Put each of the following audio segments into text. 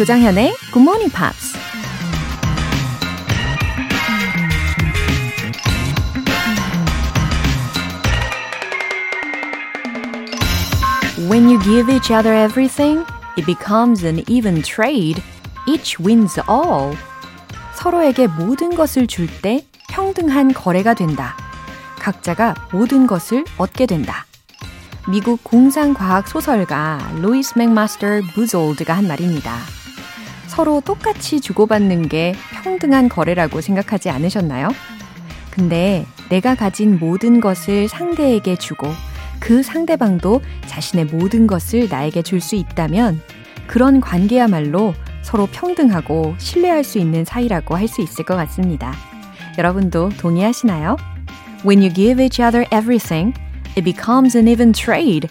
조장현의 Good Morning Pops. When you give each other everything, it becomes an even trade. Each wins all. 서로에게 모든 것을 줄 때 평등한 거래가 된다. 각자가 모든 것을 얻게 된다. 미국 공상과학 소설가 로이스 맥마스터 부졸드가 한 말입니다. 서로 똑같이 주고받는 게 평등한 거래라고 생각하지 않으셨나요? 근데 내가 가진 모든 것을 상대에게 주고 그 상대방도 자신의 모든 것을 나에게 줄 수 있다면 그런 관계야말로 서로 평등하고 신뢰할 수 있는 사이라고 할 수 있을 것 같습니다. 여러분도 동의하시나요? When you give each other everything, it becomes an even trade.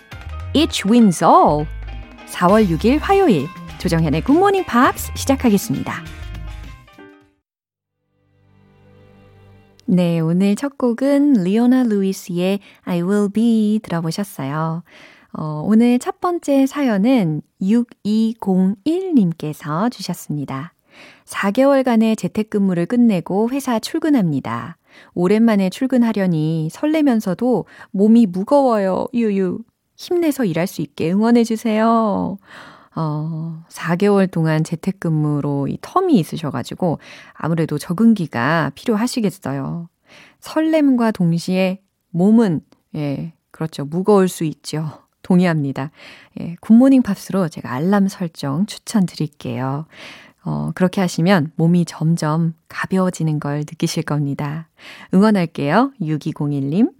Each wins all. 4월 6일 화요일 조정현의 Morning Pops 시작하겠습니다. 네, 오늘 첫 곡은 리오나 루이스의 I Will Be 들어보셨어요. 어, 오늘 첫 번째 사연은 6201님께서 주셨습니다. 4개월간의 재택근무를 끝내고 회사 출근합니다. 오랜만에 출근하려니 설레면서도 몸이 무거워요. 유유. 힘내서 일할 수 있게 응원해주세요. 어, 4개월 동안 재택근무로 이 텀이 있으셔가지고 아무래도 적응기가 필요하시겠어요. 설렘과 동시에 몸은, 예, 그렇죠. 무거울 수 있죠. 동의합니다. 예, 굿모닝 팝스로 제가 알람 설정 추천드릴게요. 어, 그렇게 하시면 몸이 점점 가벼워지는 걸 느끼실 겁니다. 응원할게요. 6201님.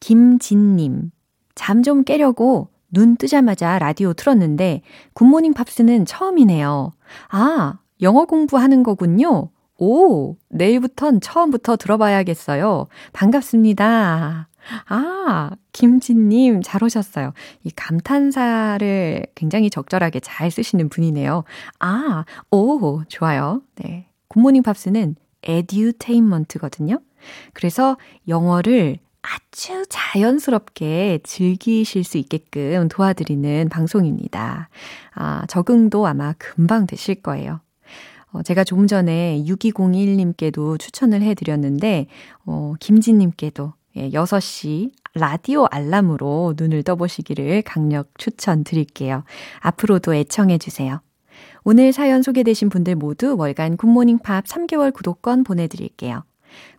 김진님. 잠 좀 깨려고 눈 뜨자마자 라디오 틀었는데 굿모닝 팝스는 처음이네요. 아, 영어 공부하는 거군요. 오, 내일부턴 처음부터 들어봐야겠어요. 반갑습니다. 아, 김진님, 잘 오셨어요. 이 감탄사를 굉장히 적절하게 잘 쓰시는 분이네요. 아, 오, 좋아요. 네. 굿모닝 팝스는 에듀테인먼트거든요. 그래서 영어를 아주 자연스럽게 즐기실 수 있게끔 도와드리는 방송입니다. 아, 적응도 아마 금방 되실 거예요. 어, 제가 조금 전에 6201님께도 추천을 해드렸는데, 어, 김진님께도 예, 6시 라디오 알람으로 눈을 떠보시기를 강력 추천드릴게요. 앞으로도 애청해주세요. 오늘 사연 소개되신 분들 모두 월간 굿모닝 팝 3개월 구독권 보내드릴게요.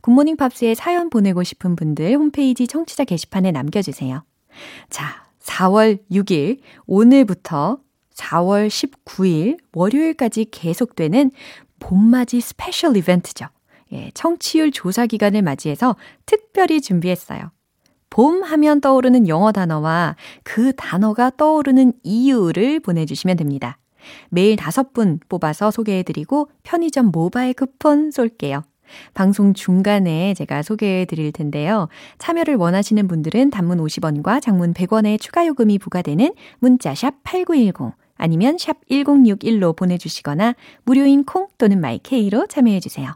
굿모닝 팝스에 사연 보내고 싶은 분들 홈페이지 청취자 게시판에 남겨주세요. 자, 4월 6일, 오늘부터 4월 19일 월요일까지 계속되는 봄맞이 스페셜 이벤트죠. 예, 청취율 조사 기간을 맞이해서 특별히 준비했어요. 봄 하면 떠오르는 영어 단어와 그 단어가 떠오르는 이유를 보내주시면 됩니다. 매일 다섯 분 뽑아서 소개해드리고 편의점 모바일 쿠폰 쏠게요. 방송 중간에 제가 소개해 드릴 텐데요. 참여를 원하시는 분들은 단문 50원과 장문 100원의 추가 요금이 부과되는 문자 샵 8910 아니면 샵 1061로 보내주시거나 무료인 콩 또는 마이케이로 참여해 주세요.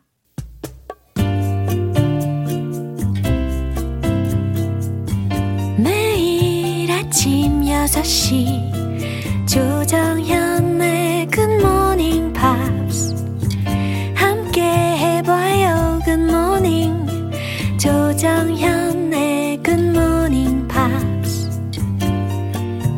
매일 아침 6시 조정현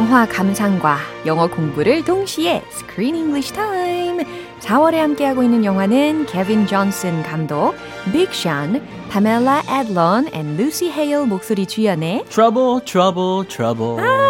영화 감상과 영어 공부를 동시에 Screen English Time. 4월에 함께하고 있는 영화는 케빈 존슨 감독, 빅 션, 파멜라 애дл런 and 루시 헤일 목소리 주연의 Trouble, trouble, trouble. 아,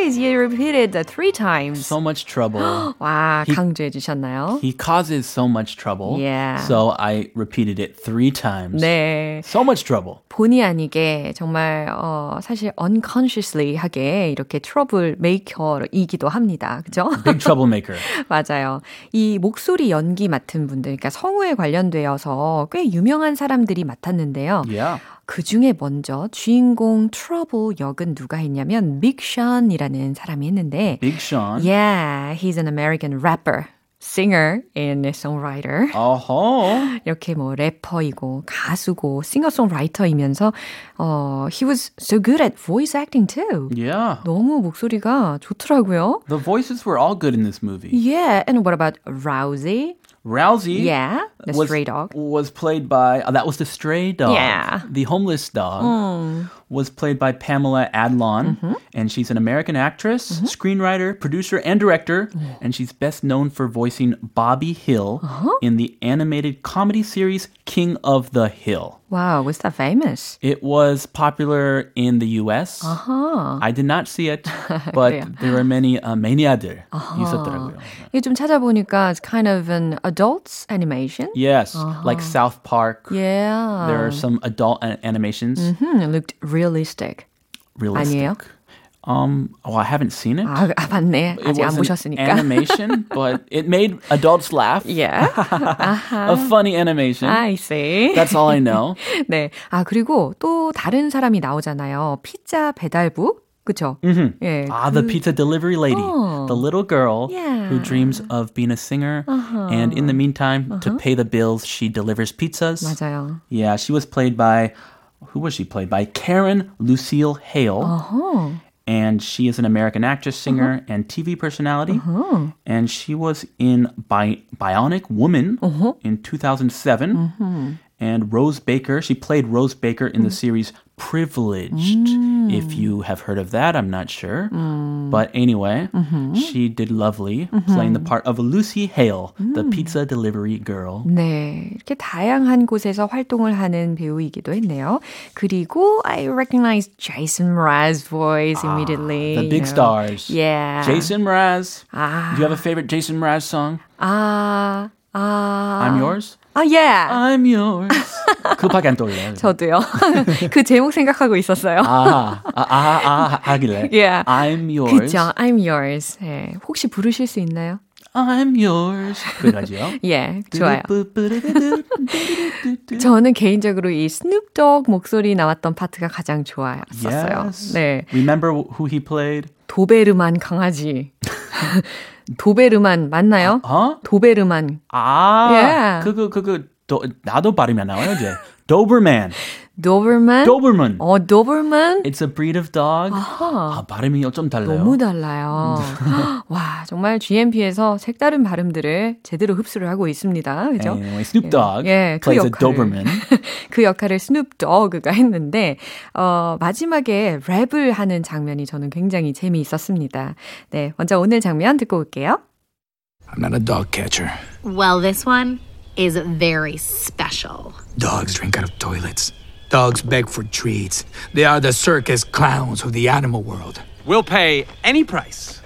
Chris. You repeated that three times. So much trouble. 와, 강조해 주셨나요? He causes so much trouble. Yeah. So I repeated it three times. 네. So much trouble. 본의 아니게 정말 어 사실 unconsciously 하게 이렇게 트러블 메이커이기도 합니다. 그죠? Big troublemaker. 맞아요. 이 목소리 연기 맡은 분들, 그러니까 성우에 관련되어서 꽤 유명한 사람들이 맡았는데요. Yeah. 그 중에 먼저 주인공 트러블 역은 누가 했냐면 빅 션이라는 사람이 했는데 Big Sean. Yeah, he's an American rapper, singer and songwriter. 어허. 이렇게 뭐 래퍼이고 가수고 싱어송라이터이면서 어 he was so good at voice acting too. Yeah. 너무 목소리가 좋더라고요. The voices were all good in this movie. Yeah, and what about Rousey? Rousey Yeah, the was, stray dog. was played by, uh, that was the stray dog. Yeah. The homeless dog Mm was played by Pamela Adlon. Mm-hmm. And she's an American actress, screenwriter, producer, and director. And she's best known for voicing Bobby Hill Uh-huh. in the animated comedy series King of the Hill. Wow, was that famous? It was popular in the US. Uh-huh. I did not see it, but 그래요. there were many uh, 매니아들 있었더라고요. 이게 좀 찾아보니까 it's kind of an adult animation. Yes, like South Park. Yeah. There are some adult a- animations. Hmm, it looked realistic. Realistic. 아니에요? Um, oh, I haven't seen it. 아, 아 맞네. it 아직 안 was 보셨으니까. animation, but it made adults laugh. yeah. A funny animation. I see. That's all I know. 네. 아, 그리고 또 다른 사람이 나오잖아요. 피자 배달부. 그쵸? 예. Ah, the pizza delivery lady, Oh. the little girl Yeah. who dreams of being a singer, and in the meantime, to pay the bills, she delivers pizzas. 맞아요. Yeah, she was played by who was she played by? Karen Lucille Hale. 어허. and she is an American actress, uh-huh. singer, and TV personality. Uh-huh. And she was in Bi- Bionic Woman in 2007. And Rose Baker, she played Rose Baker in the series Privileged. If you have heard of that, I'm not sure. But anyway, she did lovely playing the part of Lucy Hale, the pizza delivery girl. 네. 이렇게 다양한 곳에서 활동을 하는 배우이기도 했네요. 그리고 I recognize Jason Mraz voice immediately. The big you know. stars. Yeah. Jason Mraz. 아. Do you have a favorite Jason Mraz song? 아. 아. I'm yours. 아, yeah. I'm yours. 그밖에 안 떠올려요. 저도요. 그 제목 생각하고 있었어요. 아, 아, 아, 아, 하길래. Yeah. I'm yours. 그죠. I'm yours. 예. 혹시 부르실 수 있나요? I'm yours. 그거지요. 예, 좋아요. 저는 개인적으로 이 스눕독 목소리 나왔던 파트가 가장 좋았었어요. Yes. 네. Remember who he played? 도베르만 강아지. 도베르만 맞나요? 어? 도베르만. 아, Yeah. 그거 그거 도, 나도 발음이 안 나와요 이제. Doberman. 도베르만? Doberman. 어, 도베르만? It's a breed of dog. 아하. 아, 발음이 좀 달라요. 너무 달라요. 와, 정말 GMP에서 색다른 발음들을 제대로 흡수를 하고 있습니다. 그죠? Anyway, Snoop Dogg 예, 그 plays a 역할을. Doberman. 그 역할을 스눕도그가 했는데 어, 마지막에 랩을 하는 장면이 저는 굉장히 재미있었습니다. 네, 먼저 오늘 장면 듣고 올게요. I'm not a dog catcher. Well, this one is very special. Dogs drink out of toilets. Dogs beg for treats. They are the circus clowns of the animal world. We'll pay any price.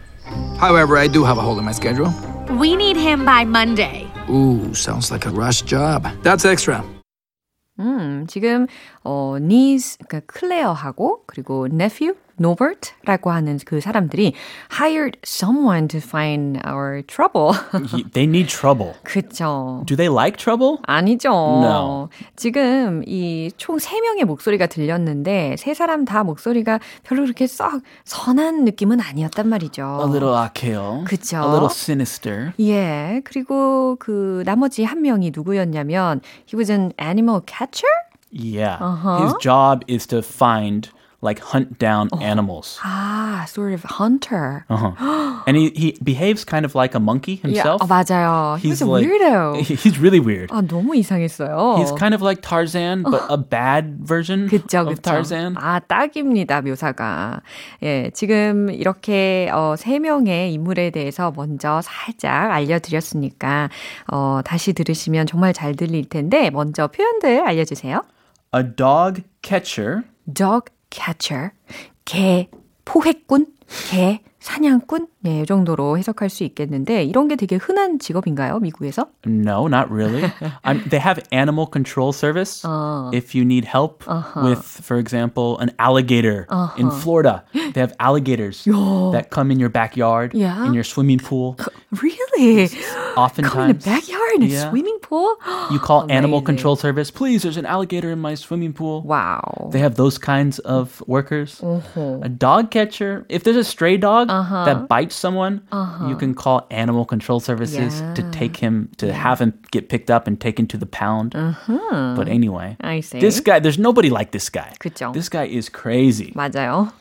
However, I do have a hole in my schedule. We need him by Monday. Ooh, sounds like a rush job. That's extra. 음, 지금 어 niece 그러니까 클레어하고 그리고 nephew 노버트라고 하는 그 사람들이 hired someone to find our trouble. He- they need trouble. 그쵸. Do they like trouble? 아니죠. No. 지금 이 총 3명의 목소리가 들렸는데 세 사람 다 목소리가 별로 그렇게 썩 선한 느낌은 아니었단 말이죠. A little 악해요. 그쵸. A little sinister. 예. 그리고 그 나머지 한 명이 누구였냐면 he was an animal catcher? Yeah. Uh-huh. His job is to find, like, hunt down animals. 아, sort of hunter. Uh-huh. and he, he behaves kind of like a monkey 야, himself. 어, 맞아요. He was a like, weirdo. He's really weird. 아, 너무 이상했어요. He's kind of like Tarzan, but a bad version 그쵸, of 그쵸. Tarzan. 아, 딱입니다, 묘사가. 예, 지금 이렇게, 어, 세 명의 인물에 대해서 먼저 살짝 알려드렸으니까, 어, 다시 들으시면 정말 잘 들릴 텐데, 먼저 표현들 알려주세요. A dog catcher dog catcher, 개 포획꾼. 개, 사냥꾼? 네, 이 정도로 해석할 수 있겠는데 이런 게 되게 흔한 직업인가요, 미국에서? No, not really. I'm, they have animal control service. Uh. If you need help Uh-huh. with, for example, an alligator in Florida, they have alligators that come in your backyard, Yeah. in your swimming pool. Really? Oftentimes, Come in the backyard in a Yeah. swimming pool? you call animal Amazing. control service. Please, there's an alligator in my swimming pool. Wow. They have those kinds of workers. Uh-huh. A dog catcher. If there's a stray dog that bites someone, you can call animal control services to Yeah. take him, to have him get picked up and taken to the pound. But anyway, Uh-huh. I see. this guy, there's nobody like this guy. 그쵸. This guy is crazy. 맞아요.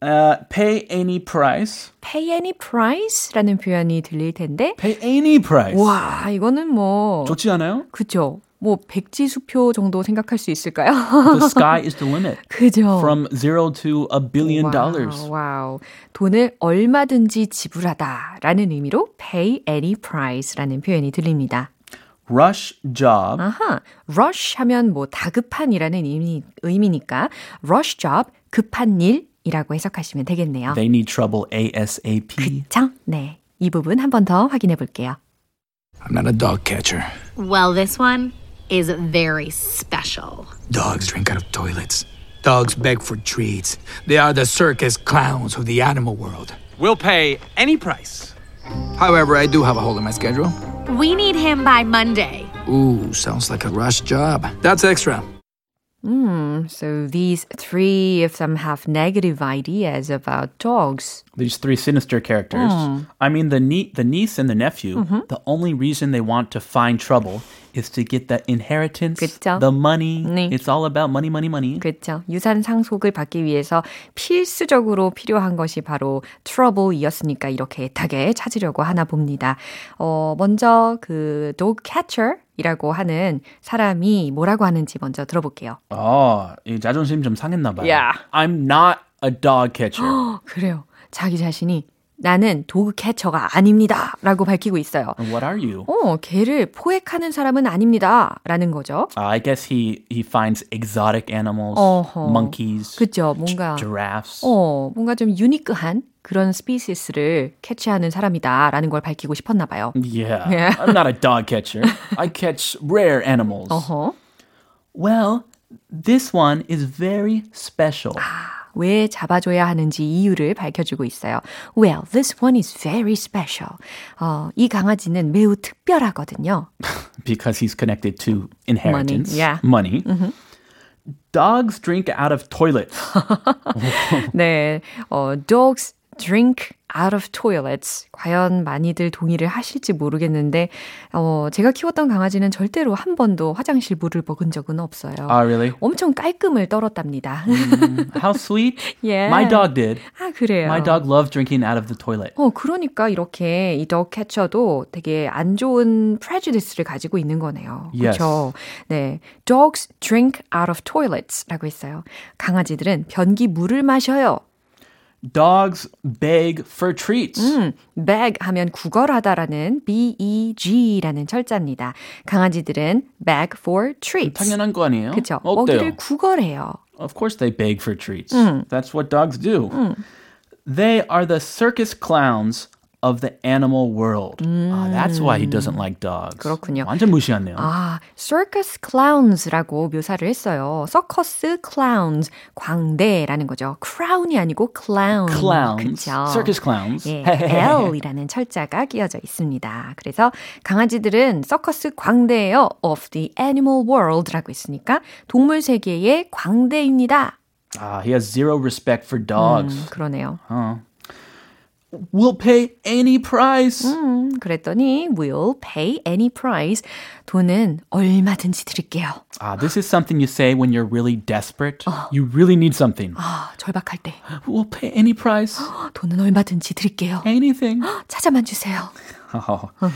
Uh, pay any price. pay any price라는 표현이 들릴 텐데 Pay any price. 와, 이거는 뭐 좋지 않아요? 그죠? 뭐 백지 수표 정도 생각할 수 있을까요? The sky is the limit. 그죠? From zero to a billion dollars. Wow. 돈을 얼마든지 지불하다라는 의미로 pay any price라는 표현이 들립니다. Rush job. 아하, rush 하면 뭐 다급한이라는 의미, 의미니까 rush job, 급한 일이라고 해석하시면 되겠네요. They need trouble ASAP. 그쵸? 네. 이 부분 한 번 더 확인해 볼게요. I'm not a dog catcher. Well, this one is very special. Dogs drink out of toilets. Dogs beg for treats. They are the circus clowns of the animal world. We'll pay any price. However, I do have a hole in my schedule. We need him by Monday. Ooh, sounds like a rush job. That's extra. Hmm, so these three of them have negative ideas about dogs. These three sinister characters. Hmm. I mean, the nie- the niece and the nephew. Mm-hmm. The only reason they want to find trouble is to get the inheritance, 그쵸? the money. 네. It's all about money, money, money. 그렇죠. 유산 상속을 받기 위해서 필수적으로 필요한 것이 바로 trouble이었으니까 이렇게 애타게 찾으려고 하나 봅니다. 어, 먼저 그 dog catcher이라고 하는 사람이 뭐라고 하는지 먼저 들어볼게요. 어, 이 자존심 좀 상했나 봐요. Yeah. I'm not a dog catcher. 그래요. 자기 자신이 나는 도그 캐쳐가 아닙니다. 라고 밝히고 있어요. What are you? 어, 개를 포획하는 사람은 아닙니다. 라는 거죠. Uh, I guess he he finds exotic animals, uh-huh. monkeys, 그죠. 뭔가, giraffes. 어, 뭔가 좀 유니크한 그런 species를 캐치하는 사람이다라는 걸 밝히고 싶었나 봐요. Yeah. Yeah. I'm not a dog catcher. I catch rare animals. Uh-huh. Well, this one is very special. 왜 잡아줘야 하는지 이유를 밝혀주고 있어요. Well, this one is very special. 어, 이 강아지는 매우 특별하거든요. because he's connected to inheritance, yeah. money. Dogs drink out of toilets. 네, 어, dogs drink out of toilets. 과연 많이들 동의를 하실지 모르겠는데, 어, 제가 키웠던 강아지는 절대로 한 번도 화장실 물을 먹은 적은 없어요. oh, really? 엄청 깔끔을 떨었답니다. How sweet. Yeah. My dog did. 아, 그래요. My dog loved drinking out of the toilet. 어, 그러니까 이렇게 이 dog catcher도 되게 안 좋은 prejudice를 가지고 있는 거네요. Yes. 그렇죠. 네. Dogs drink out of toilets라고 했어요. 강아지들은 변기 물을 마셔요. Dogs beg for treats. 음, beg 하면 구걸하다라는 B-E-G라는 철자입니다. 강아지들은 beg for treats. 당연한 거 아니에요? 그렇죠. 어때요? 먹이를 구걸해요. Of course they beg for treats. That's what dogs do. They are the circus clowns of the animal world. Ah, that's why he doesn't like dogs. 그렇군요. 완전 무시하네요. 아, circus clowns라고 묘사를 했어요. 서커스 clowns, 광대라는 거죠. crown이 아니고 clown. clowns. 그쵸? Circus clowns. 예, L이라는 철자가 끼어져 있습니다. 그래서 강아지들은 서커스 광대예요. of the animal world라고 했으니까 동물 세계의 광대입니다. Ah, he has zero respect for dogs. 음, 그러네요. We'll pay any price. 음, 그랬더니 we'll pay any price. 돈은 얼마든지 드릴게요. Ah, this is something you say when you're really desperate. You really need something. 아, 절박할 때 We'll pay any price. 돈은 얼마든지 드릴게요. Anything. 찾아만 주세요. Oh.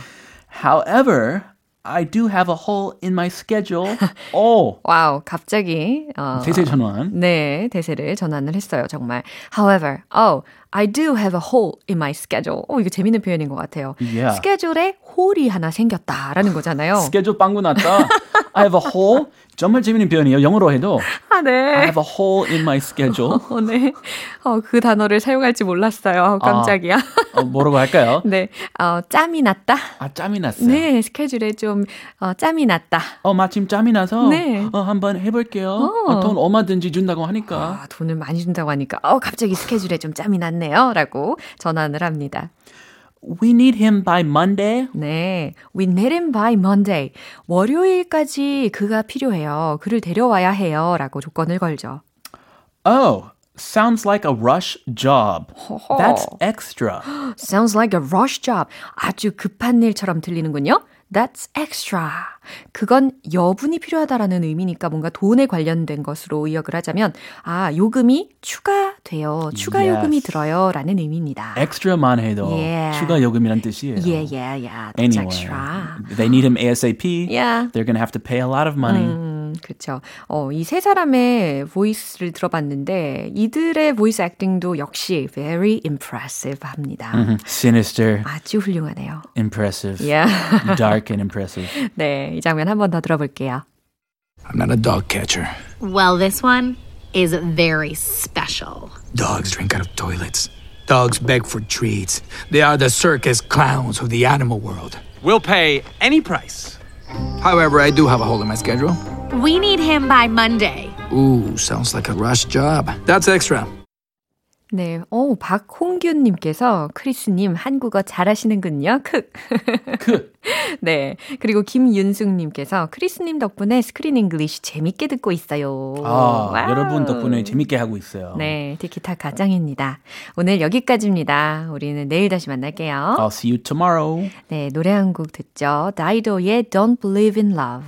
However, I do have a hole in my schedule. oh, wow, 갑자기 어, 대세 전환. 네, 대세를 전환을 했어요, 정말. However, oh, I do have a hole in my schedule. 어, 이거 재밌는 표현인 것 같아요. Yeah. 스케줄에 hole이 하나 생겼다라는 거잖아요. 스케줄 빵구 났다. I have a hole. 정말 재밌는 표현이에요. 영어로 해도. 아, 네. I have a hole in my schedule. 어, 네. 어, 그 단어를 사용할지 몰랐어요. 깜짝이야. 아, 어, 뭐라고 할까요? 네. 어, 짬이 났다. 아, 짬이 났어요. 네, 스케줄에 좀 어, 짬이 났다. 어, 마침 짬이 나서 네. 어, 한번 해 볼게요. 어. 어, 돈 얼마든지 준다고 하니까. 아, 돈을 많이 준다고 하니까 어, 갑자기 스케줄에 좀 짬이 났네요. 라고 전환을 합니다. We need him by Monday. 네. We need him by Monday. 월요일까지 그가 필요해요. 그를 데려와야 해요. 라고 조건을 걸죠. Oh, sounds like a rush job. That's extra. Sounds like a rush job. 아주 급한 일처럼 들리는군요. That's extra. 그건 여분이 필요하다라는 의미니까 뭔가 돈에 관련된 것으로 의역을 하자면 아, 요금이 추가돼요. 추가 Yes. 요금이 들어요. 라는 의미입니다. extra만 해도 Yeah. 추가 요금이란 뜻이에요. Yeah, yeah, yeah. That's Anyway, extra. they need him ASAP. Yeah. They're to have to pay a lot of money. 음, 그렇죠. 어, 이 세 사람의 보이스를 들어봤는데 이들의 보이스 액팅도 역시 very impressive 합니다. Mhm. Sinister, 아주 훌륭하네요. impressive, Yeah. dark and impressive. 네, 이 장면 한 번 더 들어볼게요. I'm not a dog catcher. Well, this one is very special. Dogs drink out of toilets. Dogs beg for treats. They are the circus clowns of the animal world. We'll pay any price. However, I do have a hole in my schedule. We need him by Monday. Ooh, sounds like a rush job. That's extra. 네, 오, 박홍균님께서 크리스님 한국어 잘하시는군요. 크. 크. 네, 그리고 김윤숙님께서 크리스님 덕분에 스크린 잉글리시 재밌게 듣고 있어요. 아, 와우. 여러분 덕분에 재밌게 하고 있어요. 네, 티키타카 짱입니다. 오늘 여기까지입니다. 우리는 내일 다시 만날게요. I'll see you tomorrow. 네, 노래 한 곡 듣죠. 다이도의 Don't Believe in Love.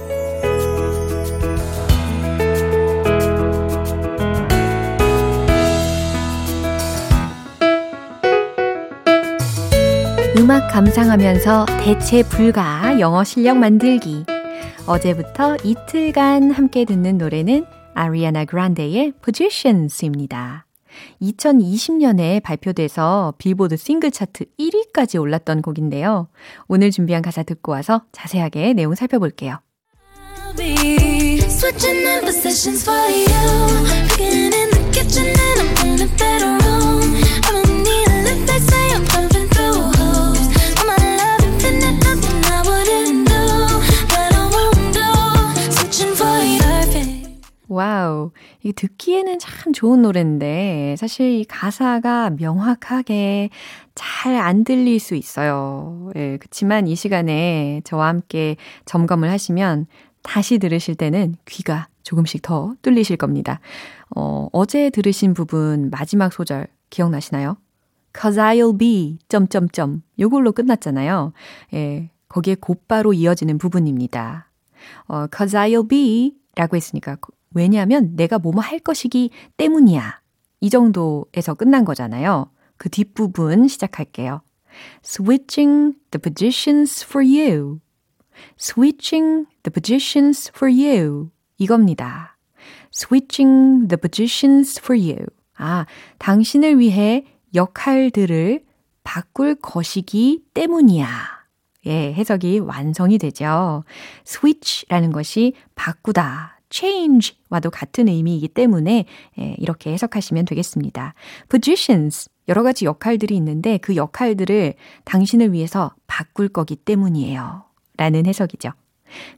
음악 감상하면서 대체 불가 영어 실력 만들기 어제부터 이틀간 함께 듣는 노래는 아리아나 그란데의 Positions입니다. 2020년에 발표돼서 빌보드 싱글 차트 1위까지 올랐던 곡인데요. 오늘 준비한 가사 듣고 와서 자세하게 내용 살펴볼게요. Switching better 이게 듣기에는 참 좋은 노래인데, 사실 이 가사가 명확하게 잘 안 들릴 수 있어요. 예, 그치만 이 시간에 저와 함께 점검을 하시면 다시 들으실 때는 귀가 조금씩 더 뚫리실 겁니다. 어, 어제 들으신 부분 마지막 소절 기억나시나요? Cause I'll be, 점점점. 요걸로 끝났잖아요. 예, 거기에 곧바로 이어지는 부분입니다. 어, cause I'll be 라고 했으니까 왜냐하면 내가 뭐뭐 할 것이기 때문이야. 이 정도에서 끝난 거잖아요. 그 뒷부분 시작할게요. Switching the positions for you. Switching the positions for you. 이겁니다. Switching the positions for you. 아, 당신을 위해 역할들을 바꿀 것이기 때문이야. 예, 해석이 완성이 되죠. switch라는 것이 바꾸다, change와도 같은 의미이기 때문에 예, 이렇게 해석하시면 되겠습니다. positions, 여러 가지 역할들이 있는데 그 역할들을 당신을 위해서 바꿀 거기 때문이에요. 라는 해석이죠.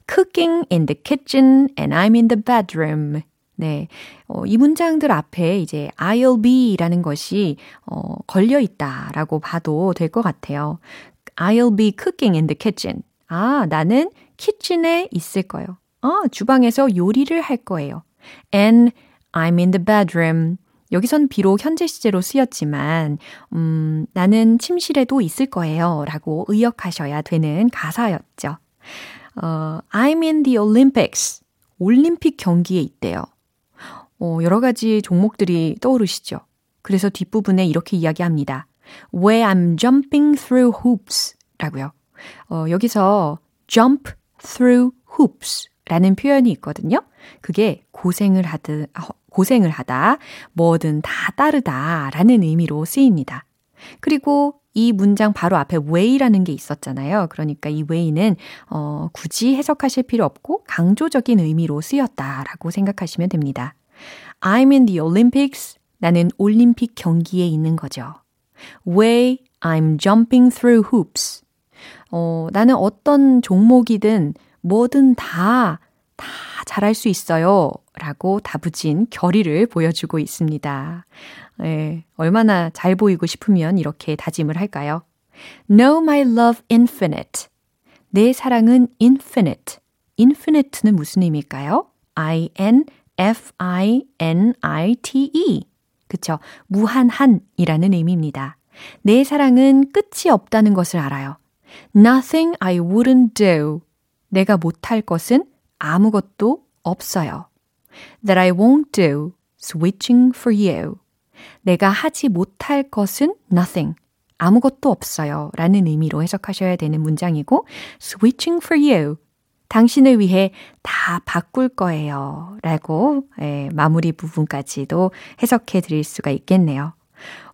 Cooking in the kitchen and I'm in the bedroom. 네. 어, 이 문장들 앞에 이제 I'll be 라는 것이 어, 걸려 있다라고 봐도 될 것 같아요. I'll be cooking in the kitchen. 아, 나는 키친에 있을 거예요. 아, 주방에서 요리를 할 거예요. And I'm in the bedroom. 여기선 비록 현재 시제로 쓰였지만, 음, 나는 침실에도 있을 거예요. 라고 의역하셔야 되는 가사였죠. 어, I'm in the Olympics. 올림픽 경기에 있대요. 어, 여러 가지 종목들이 떠오르시죠. 그래서 뒷부분에 이렇게 이야기합니다. Where I'm jumping through hoops 라고요. 어, 여기서 jump through hoops 라는 표현이 있거든요. 그게 고생을 하듯, 아, 고생을 하다, 뭐든 다 따르다 라는 의미로 쓰입니다. 그리고 이 문장 바로 앞에 way라는 게 있었잖아요. 그러니까 이 way는 어, 굳이 해석하실 필요 없고 강조적인 의미로 쓰였다라고 생각하시면 됩니다. I'm in the Olympics. 나는 올림픽 경기에 있는 거죠. Way I'm jumping through hoops. 어, 나는 어떤 종목이든 뭐든 다, 다 잘할 수 있어요. 라고 다부진 결의를 보여주고 있습니다. 예, 얼마나 잘 보이고 싶으면 이렇게 다짐을 할까요? Know my love infinite. 내 사랑은 infinite. infinite는 무슨 의미일까요? I-N-F-I-N-I-T-E. 그쵸? 무한한이라는 의미입니다. 내 사랑은 끝이 없다는 것을 알아요. Nothing I wouldn't do. 내가 못할 것은 아무것도 없어요. That I won't do. Switching for you. 내가 하지 못할 것은 nothing. 아무것도 없어요. 라는 의미로 해석하셔야 되는 문장이고, switching for you. 당신을 위해 다 바꿀 거예요. 라고, 예, 마무리 부분까지도 해석해 드릴 수가 있겠네요.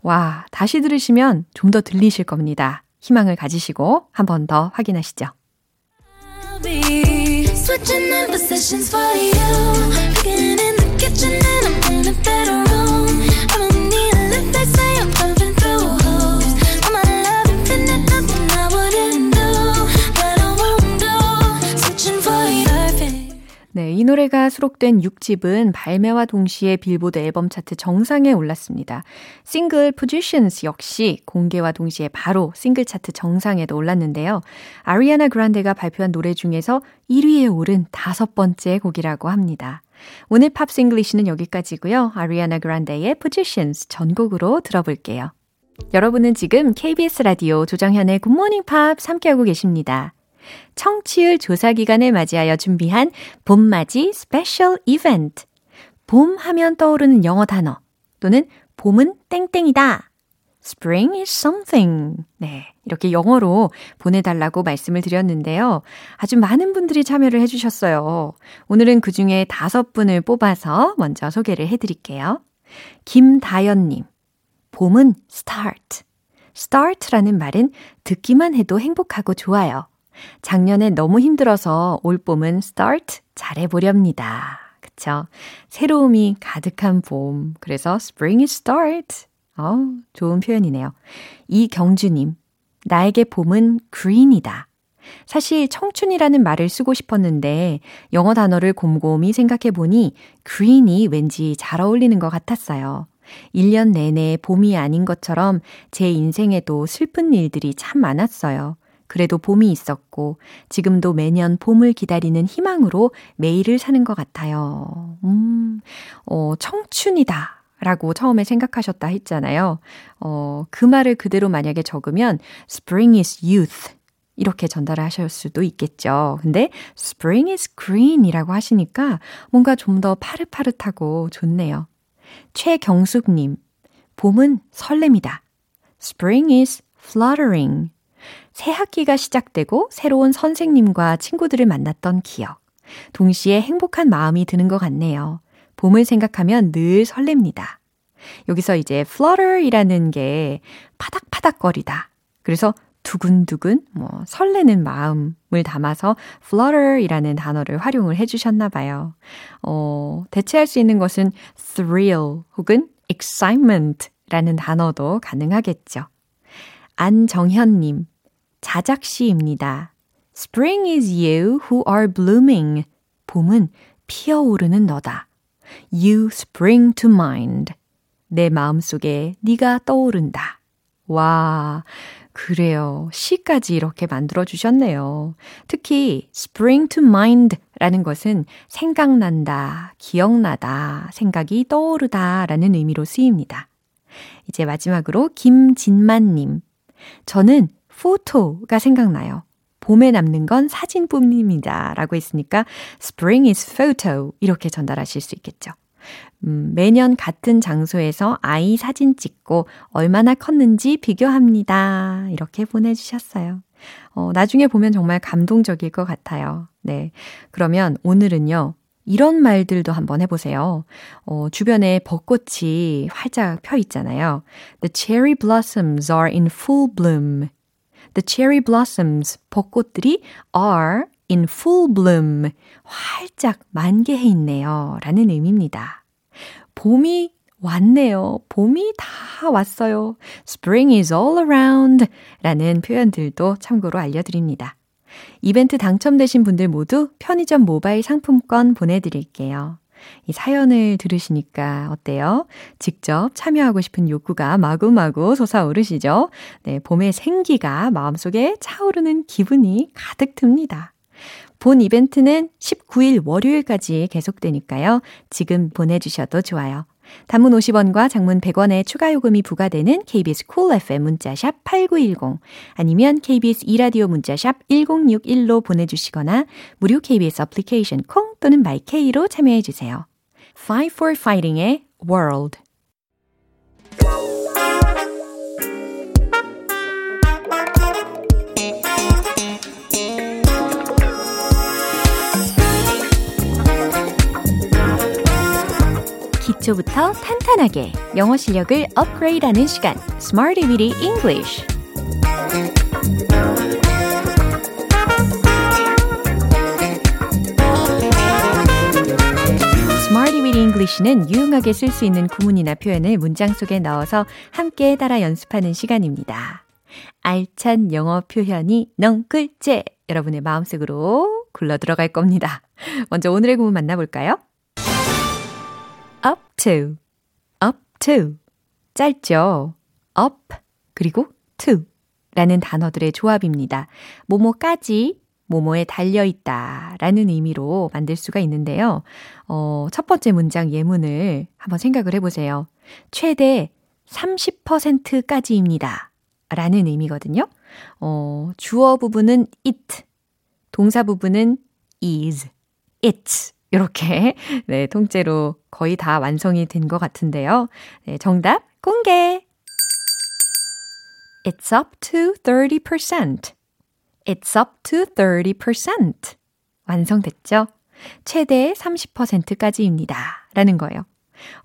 와, 다시 들으시면 좀 더 들리실 겁니다. 희망을 가지시고 한 번 더 확인하시죠. I'll switching up positions for you. Cooking in the kitchen and I'm in a better 네, 이 노래가 수록된 6집은 발매와 동시에 빌보드 앨범 차트 정상에 올랐습니다. 싱글 Positions 역시 공개와 동시에 바로 싱글 차트 정상에도 올랐는데요. 아리아나 그란데가 발표한 노래 중에서 1위에 오른 다섯 번째 곡이라고 합니다. 오늘 Pops English는 여기까지고요. 아리아나 그란데의 Positions 전곡으로 들어볼게요. 여러분은 지금 KBS 라디오 조정현의 굿모닝 팝 함께하고 계십니다. 청취율 조사 기간을 맞이하여 준비한 봄맞이 스페셜 이벤트. 봄 하면 떠오르는 영어 단어 또는 봄은 땡땡이다. Spring is something. 네. 이렇게 영어로 보내달라고 말씀을 드렸는데요. 아주 많은 분들이 참여를 해주셨어요. 오늘은 그 중에 다섯 분을 뽑아서 먼저 소개를 해드릴게요. 김다연님. 봄은 start. start라는 말은 듣기만 해도 행복하고 좋아요. 작년에 너무 힘들어서 올 봄은 start 잘해보렵니다. 그쵸? 새로움이 가득한 봄. 그래서 spring is start. 어, 좋은 표현이네요. 이경주님, 나에게 봄은 green이다. 사실 청춘이라는 말을 쓰고 싶었는데 영어 단어를 곰곰이 생각해 보니 green이 왠지 잘 어울리는 것 같았어요. 1년 내내 봄이 아닌 것처럼 제 인생에도 슬픈 일들이 참 많았어요. 그래도 봄이 있었고, 지금도 매년 봄을 기다리는 희망으로 매일을 사는 것 같아요. 음, 어, 청춘이다. 라고 처음에 생각하셨다 했잖아요. 어, 그 말을 그대로 만약에 적으면 Spring is youth. 이렇게 전달을 하실 수도 있겠죠. 근데 Spring is green 이라고 하시니까 뭔가 좀 더 파릇파릇하고 좋네요. 최경숙님, 봄은 설렘이다. Spring is fluttering. 새 학기가 시작되고 새로운 선생님과 친구들을 만났던 기억. 동시에 행복한 마음이 드는 것 같네요. 봄을 생각하면 늘 설렙니다. 여기서 이제 flutter이라는 게 파닥파닥거리다. 그래서 두근두근, 뭐, 설레는 마음을 담아서 flutter이라는 단어를 활용을 해 주셨나 봐요. 어, 대체할 수 있는 것은 thrill 혹은 excitement 라는 단어도 가능하겠죠. 안정현님, 자작시입니다. Spring is you who are blooming. 봄은 피어오르는 너다. You spring to mind. 내 마음속에 네가 떠오른다. 와, 그래요. 시까지 이렇게 만들어 주셨네요. 특히 spring to mind 라는 것은 생각난다, 기억나다, 생각이 떠오르다 라는 의미로 쓰입니다. 이제 마지막으로 김진만 님. 저는 포토가 생각나요. 봄에 남는 건 사진뿐입니다. 라고 했으니까 spring is photo 이렇게 전달하실 수 있겠죠. 음, 매년 같은 장소에서 아이 사진 찍고 얼마나 컸는지 비교합니다. 이렇게 보내주셨어요. 어, 나중에 보면 정말 감동적일 것 같아요. 네. 그러면 오늘은요, 이런 말들도 한번 해보세요. 어, 주변에 벚꽃이 활짝 펴 있잖아요. The cherry blossoms are in full bloom. The cherry blossoms, 벚꽃들이 are in full bloom. 활짝 만개해 있네요. 라는 의미입니다. 봄이 왔네요. 봄이 다 왔어요. Spring is all around 라는 표현들도 참고로 알려드립니다. 이벤트 당첨되신 분들 모두 편의점 모바일 상품권 보내드릴게요. 이 사연을 들으시니까 어때요? 직접 참여하고 싶은 욕구가 마구마구 솟아오르시죠? 네, 봄의 생기가 마음속에 차오르는 기분이 가득 듭니다. 본 이벤트는 19일 월요일까지 계속되니까요. 지금 보내주셔도 좋아요. 단문 50원과 장문 100원의 추가 요금이 부과되는 KBS Cool FM 문자샵 8910 아니면 KBS 이라디오 문자샵 1061로 보내주시거나 무료 KBS 애플리케이션 콩 또는 마이케이로 참여해 주세요. Five for Fighting의 World 기초부터 탄탄하게 영어 실력을 업그레이드하는 시간 Smarty Weedy English English는 유용하게 쓸 수 있는 구문이나 표현을 문장 속에 넣어서 함께 따라 연습하는 시간입니다. 알찬 영어 표현이 넝글째 여러분의 마음속으로 굴러 들어갈 겁니다. 먼저 오늘의 구문 만나볼까요? Up to, up to. 짧죠? up, 그리고 to 라는 단어들의 조합입니다. 뭐뭐까지, 뭐뭐에 달려있다 라는 의미로 만들 수가 있는데요. 어, 첫 번째 문장 예문을 한번 생각을 해보세요. 최대 30%까지입니다. 라는 의미거든요. 어, 주어 부분은 it, 동사 부분은 is, it 이렇게 네, 통째로 거의 다 완성이 된 것 같은데요. 네, 정답 공개. It's up to 30%. It's up to 30%. 완성됐죠? 최대 30%까지입니다. 라는 거예요.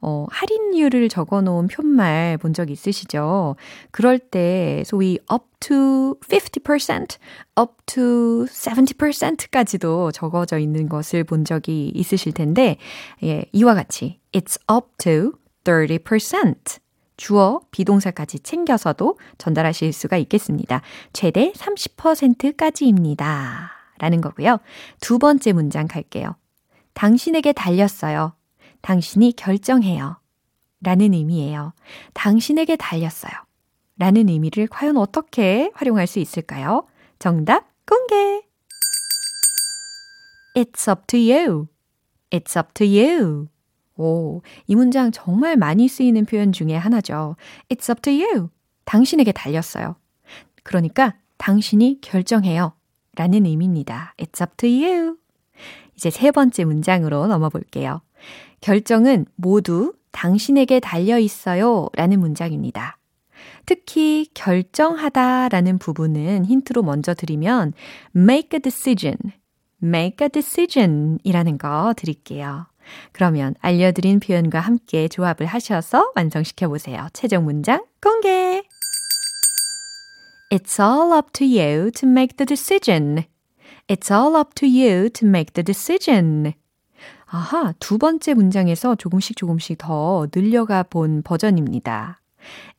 어, 할인율을 적어 놓은 표말 본 적 있으시죠? 그럴 때 소위 up to 50%, up to 70%까지도 적어져 있는 것을 본 적이 있으실 텐데, 예, 이와 같이 it's up to 30%. 주어, 비동사까지 챙겨서도 전달하실 수가 있겠습니다. 최대 30%까지입니다. 라는 거고요. 두 번째 문장 갈게요. 당신에게 달렸어요. 당신이 결정해요. 라는 의미예요. 당신에게 달렸어요. 라는 의미를 과연 어떻게 활용할 수 있을까요? 정답 공개! It's up to you. It's up to you. 오, 이 문장 정말 많이 쓰이는 표현 중에 하나죠. It's up to you. 당신에게 달렸어요. 그러니까 당신이 결정해요. 라는 의미입니다. It's up to you. 이제 세 번째 문장으로 넘어 볼게요. 결정은 모두 당신에게 달려 있어요. 라는 문장입니다. 특히 결정하다 라는 부분은 힌트로 먼저 드리면 make a decision, make a decision 이라는 거 드릴게요. 그러면 알려드린 표현과 함께 조합을 하셔서 완성시켜 보세요. 최종 문장 공개! It's all up to you to make the decision. It's all up to you to make the decision. 아하, 두 번째 문장에서 조금씩 조금씩 더 늘려가 본 버전입니다.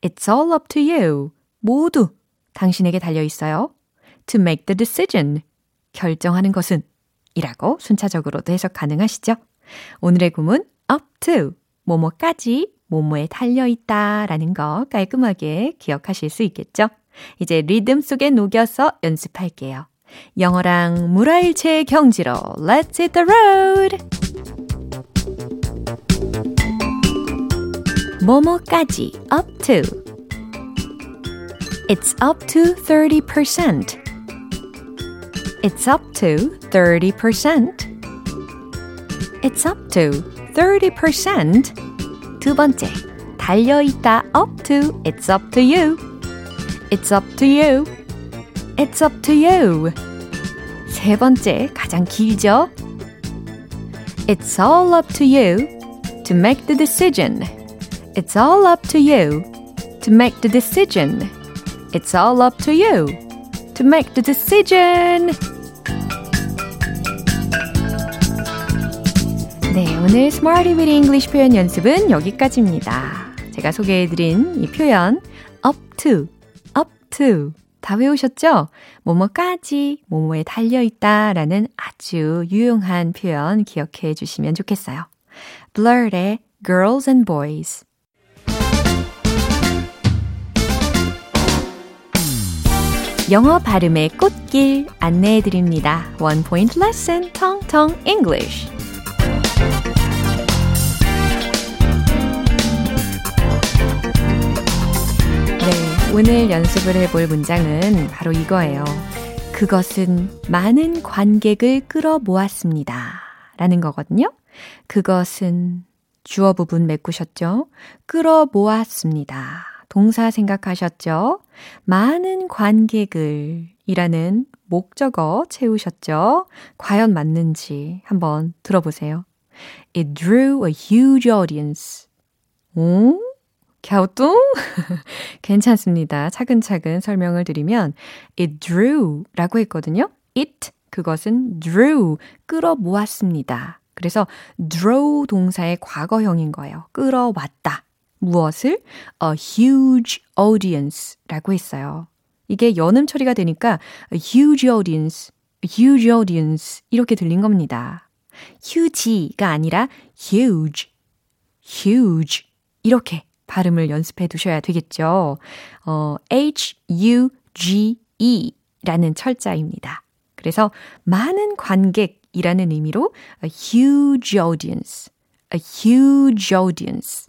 It's all up to you. 모두 당신에게 달려 있어요. To make the decision. 결정하는 것은 이라고 순차적으로도 해석 가능하시죠? 오늘의 구문 up to 뭐뭐까지 뭐뭐에 달려 있다 라는 거 깔끔하게 기억하실 수 있겠죠? 이제 리듬 속에 녹여서 연습할게요. 영어랑 물화일체 경지로 Let's hit the road! 뭐뭐까지 up to It's up to 30%. It's up to 30%. It's up to 30%. 두 번째, 달려있다 up to It's up to you. It's up to you. It's up to you. 세 번째, 가장 길죠? It's all up to you to make the decision. It's all up to you to make the decision. It's all up to you to make the decision. 네, 오늘 Smarty with English 표현 연습은 여기까지입니다. 제가 소개해드린 이 표현 up to, up to 다 외우셨죠? 뭐뭐까지, 뭐뭐에 달려있다 라는 아주 유용한 표현 기억해 주시면 좋겠어요. Blur의 Girls and Boys 영어 발음의 꽃길 안내해 드립니다. One Point Lesson, Tong Tong English. 오늘 연습을 해볼 문장은 바로 이거예요. 그것은 많은 관객을 끌어 모았습니다. 라는 거거든요. 그것은 주어 부분 메꾸셨죠? 끌어 모았습니다. 동사 생각하셨죠? 많은 관객을 이라는 목적어 채우셨죠? 과연 맞는지 한번 들어보세요. It drew a huge audience. 오? 갸우뚱? 괜찮습니다. 차근차근 설명을 드리면 it drew 라고 했거든요. it 그것은 drew 끌어모았습니다. 그래서 draw 동사의 과거형인 거예요. 끌어왔다. 무엇을? A huge audience 라고 했어요. 이게 연음 처리가 되니까 a huge audience, a huge audience 이렇게 들린 겁니다. huge가 아니라 huge, huge 이렇게 발음을 연습해 두셔야 되겠죠. 어, H-U-G-E 라는 철자입니다. 그래서 많은 관객이라는 의미로 a huge audience, a huge audience,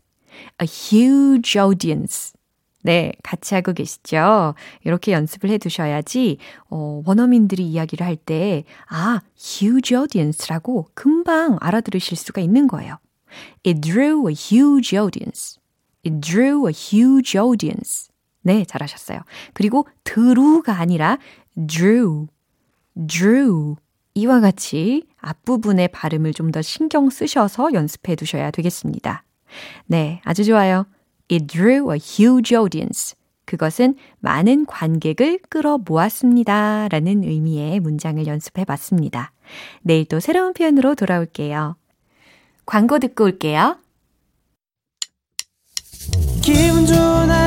a huge audience. 네, 같이 하고 계시죠? 이렇게 연습을 해 두셔야지, 어, 원어민들이 이야기를 할 때, 아, huge audience라고 금방 알아들으실 수가 있는 거예요. It drew a huge audience. It drew a huge audience. 네, 잘하셨어요. 그리고 드루가 아니라 drew, drew. 이와 같이 앞부분의 발음을 좀 더 신경 쓰셔서 연습해 두셔야 되겠습니다. 네, 아주 좋아요. It drew a huge audience. 그것은 많은 관객을 끌어 모았습니다. 라는 의미의 문장을 연습해 봤습니다. 내일 또 새로운 표현으로 돌아올게요. 광고 듣고 올게요.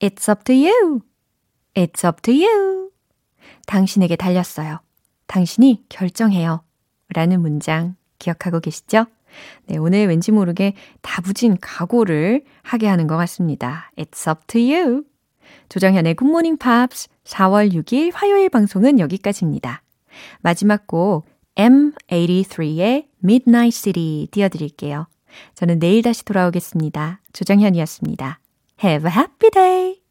It's up to you. It's up to you. 당신에게 달렸어요. 당신이 결정해요. 라는 문장 기억하고 계시죠? 네, 오늘 왠지 모르게 다부진 각오를 하게 하는 것 같습니다. It's up to you. 조정현의 굿모닝 팝스 4월 6일 화요일 방송은 여기까지입니다. 마지막 곡 M83의 Midnight City 띄워드릴게요. 저는 내일 다시 돌아오겠습니다. 조정현이었습니다. Have a happy day!